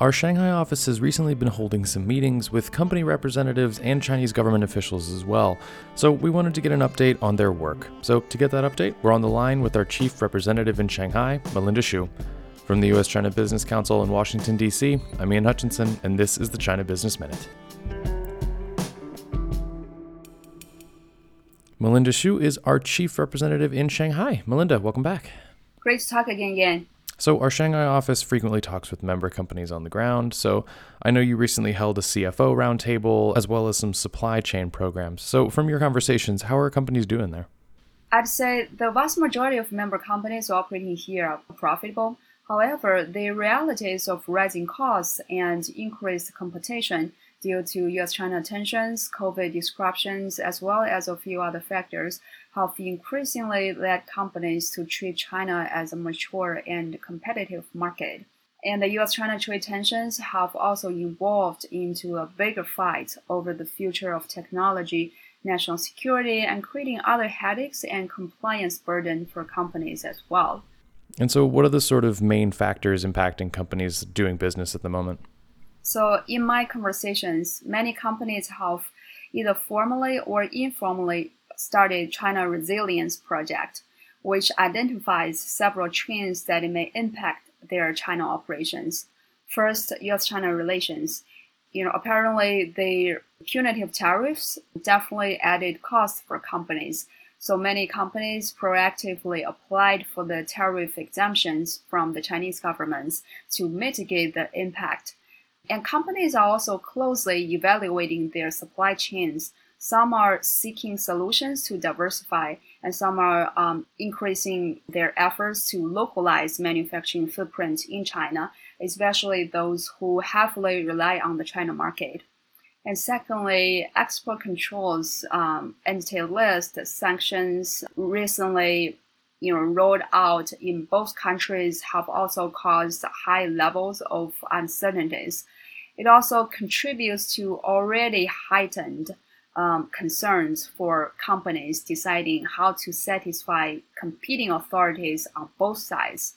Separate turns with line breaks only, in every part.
Our Shanghai office has recently been holding some meetings with company representatives and Chinese government officials as well, so we wanted to get an update on their work. So, to get that update, we're on the line with our chief representative in Shanghai, Melinda Xu. From the U.S. China Business Council in Washington, D.C., I'm Ian Hutchinson, and this is the China Business Minute. Melinda Xu is our chief representative in Shanghai. Melinda, welcome back.
Great to talk again, Ian.
So, our Shanghai office frequently talks with member companies on the ground. So, I know you recently held a CFO roundtable as well as some supply chain programs. So, from your conversations, how are companies doing there?
I'd say the vast majority of member companies operating here are profitable. However, the realities of rising costs and increased competition due to US China tensions, COVID disruptions, as well as a few other factors, have increasingly led companies to treat China as a mature and competitive market. And the US China trade tensions have also evolved into a bigger fight over the future of technology, national security, and creating other headaches and compliance burden for companies as well.
And so, what are the sort of main factors impacting companies doing business at the moment?
So, in my conversations, many companies have either formally or informally started China Resilience Project, which identifies several trends that may impact their China operations. First, U.S.-China relations. You know, apparently the punitive tariffs definitely added costs for companies. So many companies proactively applied for the tariff exemptions from the Chinese governments to mitigate the impact and companies are also closely evaluating their supply chains. Some are seeking solutions to diversify, and some are um, increasing their efforts to localize manufacturing footprint in China, especially those who heavily rely on the China market. And secondly, export controls, um, entity list, sanctions recently you know, rolled out in both countries have also caused high levels of uncertainties. It also contributes to already heightened um, concerns for companies deciding how to satisfy competing authorities on both sides.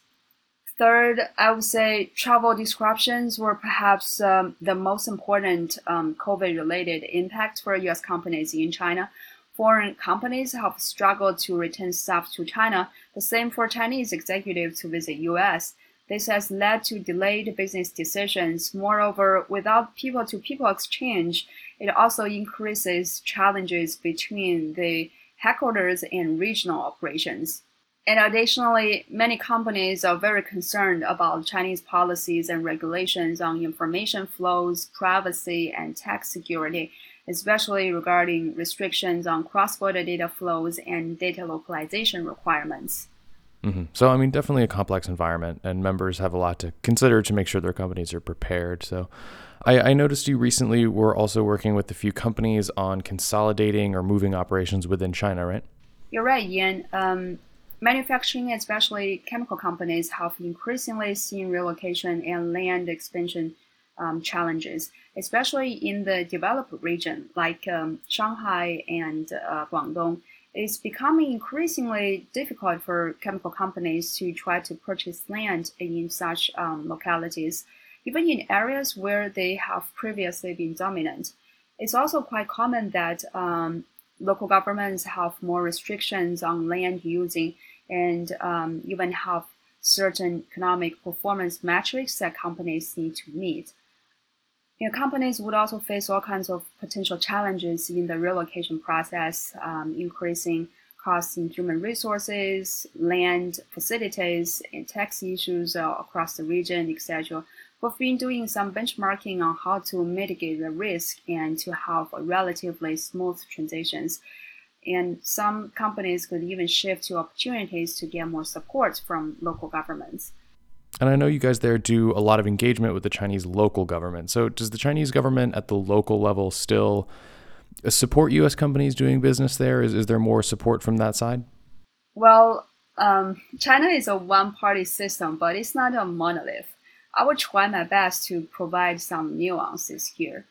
Third, I would say travel disruptions were perhaps um, the most important um, COVID related impact for US companies in China foreign companies have struggled to return staff to China, the same for Chinese executives to visit US. This has led to delayed business decisions. Moreover, without people to people exchange, it also increases challenges between the headquarters and regional operations. And additionally, many companies are very concerned about Chinese policies and regulations on information flows, privacy, and tax security especially regarding restrictions on cross-border data flows and data localization requirements.
Mm-hmm. So, I mean, definitely a complex environment, and members have a lot to consider to make sure their companies are prepared. So, I, I noticed you recently were also working with a few companies on consolidating or moving operations within China, right?
You're right, Ian. Um, manufacturing, especially chemical companies, have increasingly seen relocation and land expansion um, challenges, especially in the developed region like um, Shanghai and uh, Guangdong. It's becoming increasingly difficult for chemical companies to try to purchase land in such um, localities, even in areas where they have previously been dominant. It's also quite common that um, local governments have more restrictions on land using and um, even have certain economic performance metrics that companies need to meet. You know, companies would also face all kinds of potential challenges in the relocation process, um, increasing costs in human resources, land, facilities, and tax issues uh, across the region, etc. We've been doing some benchmarking on how to mitigate the risk and to have relatively smooth transitions. And some companies could even shift to opportunities to get more support from local governments.
And I know you guys there do a lot of engagement with the Chinese local government. So, does the Chinese government at the local level still support U.S. companies doing business there? Is, is there more support from that side?
Well, um, China is a one party system, but it's not a monolith. I will try my best to provide some nuances here.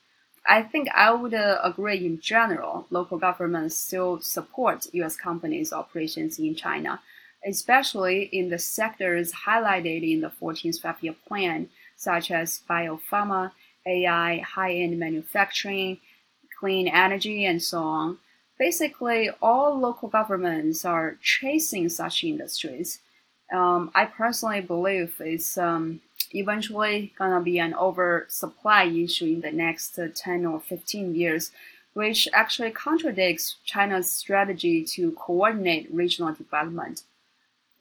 I think I would uh, agree in general, local governments still support US companies' operations in China especially in the sectors highlighted in the 14th Five-Year Plan, such as biopharma, AI, high-end manufacturing, clean energy, and so on. Basically, all local governments are chasing such industries. Um, I personally believe it's um, eventually gonna be an oversupply issue in the next 10 or 15 years, which actually contradicts China's strategy to coordinate regional development.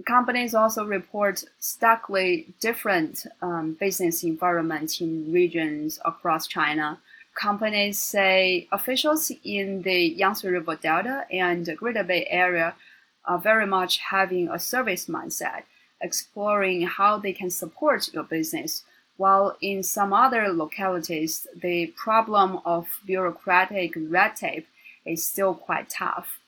Companies also report starkly different um, business environments in regions across China. Companies say officials in the Yangtze River Delta and Greater Bay Area are very much having a service mindset, exploring how they can support your business. While in some other localities, the problem of bureaucratic red tape is still quite tough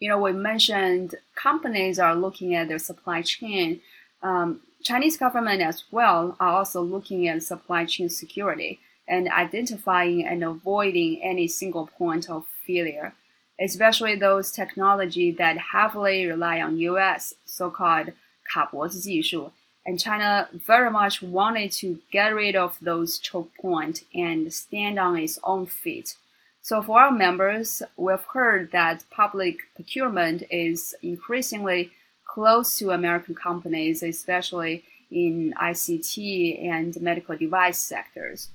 you know, we mentioned companies are looking at their supply chain. Um, Chinese government as well are also looking at supply chain security and identifying and avoiding any single point of failure, especially those technology that heavily rely on U.S. so-called 卡脖子技术. And China very much wanted to get rid of those choke points and stand on its own feet. So for our members, we've heard that public procurement is increasingly close to American companies, especially in ICT and medical device sectors.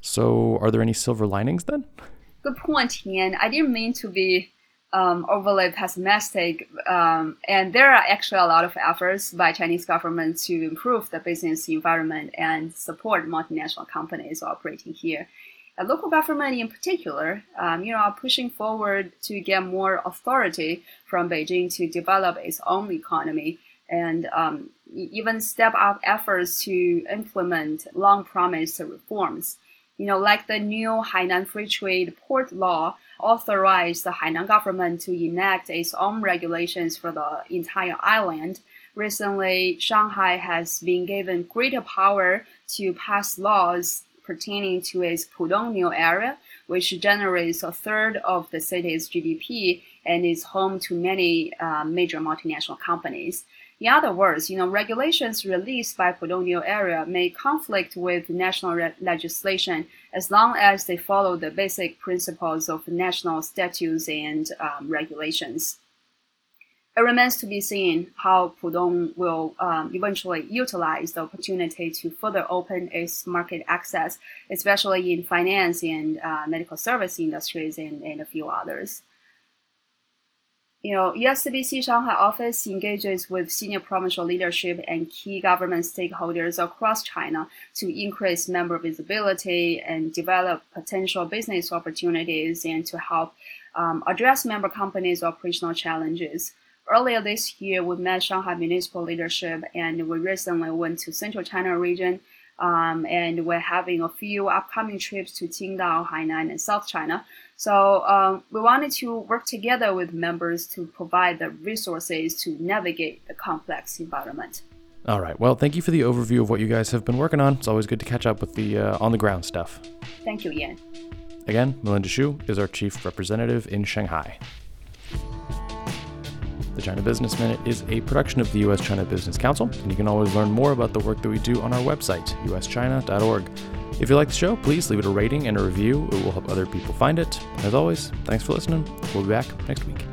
So, are there any silver linings then?
Good point, Ian. I didn't mean to be um, overly pessimistic, um, and there are actually a lot of efforts by Chinese government to improve the business environment and support multinational companies operating here local government in particular, um, you know, are pushing forward to get more authority from Beijing to develop its own economy and um, even step up efforts to implement long promised reforms. You know, like the new Hainan Free Trade Port Law authorized the Hainan government to enact its own regulations for the entire island. Recently, Shanghai has been given greater power to pass laws pertaining to its New area, which generates a third of the city's GDP and is home to many uh, major multinational companies. In other words, you know, regulations released by New area may conflict with national re- legislation as long as they follow the basic principles of national statutes and um, regulations it remains to be seen how Pudong will um, eventually utilize the opportunity to further open its market access, especially in finance and uh, medical service industries and, and a few others. You know, USCBC Shanghai office engages with senior provincial leadership and key government stakeholders across China to increase member visibility and develop potential business opportunities and to help um, address member companies' operational challenges earlier this year, we met Shanghai municipal leadership, and we recently went to Central China region. Um, and we're having a few upcoming trips to Qingdao, Hainan, and South China. So um, we wanted to work together with members to provide the resources to navigate the complex environment.
All right. Well, thank you for the overview of what you guys have been working on. It's always good to catch up with the uh, on the ground stuff.
Thank you, Ian.
Again, Melinda Xu is our chief representative in Shanghai. The China Business Minute is a production of the U.S. China Business Council, and you can always learn more about the work that we do on our website, uschina.org. If you like the show, please leave it a rating and a review. It will help other people find it. As always, thanks for listening. We'll be back next week.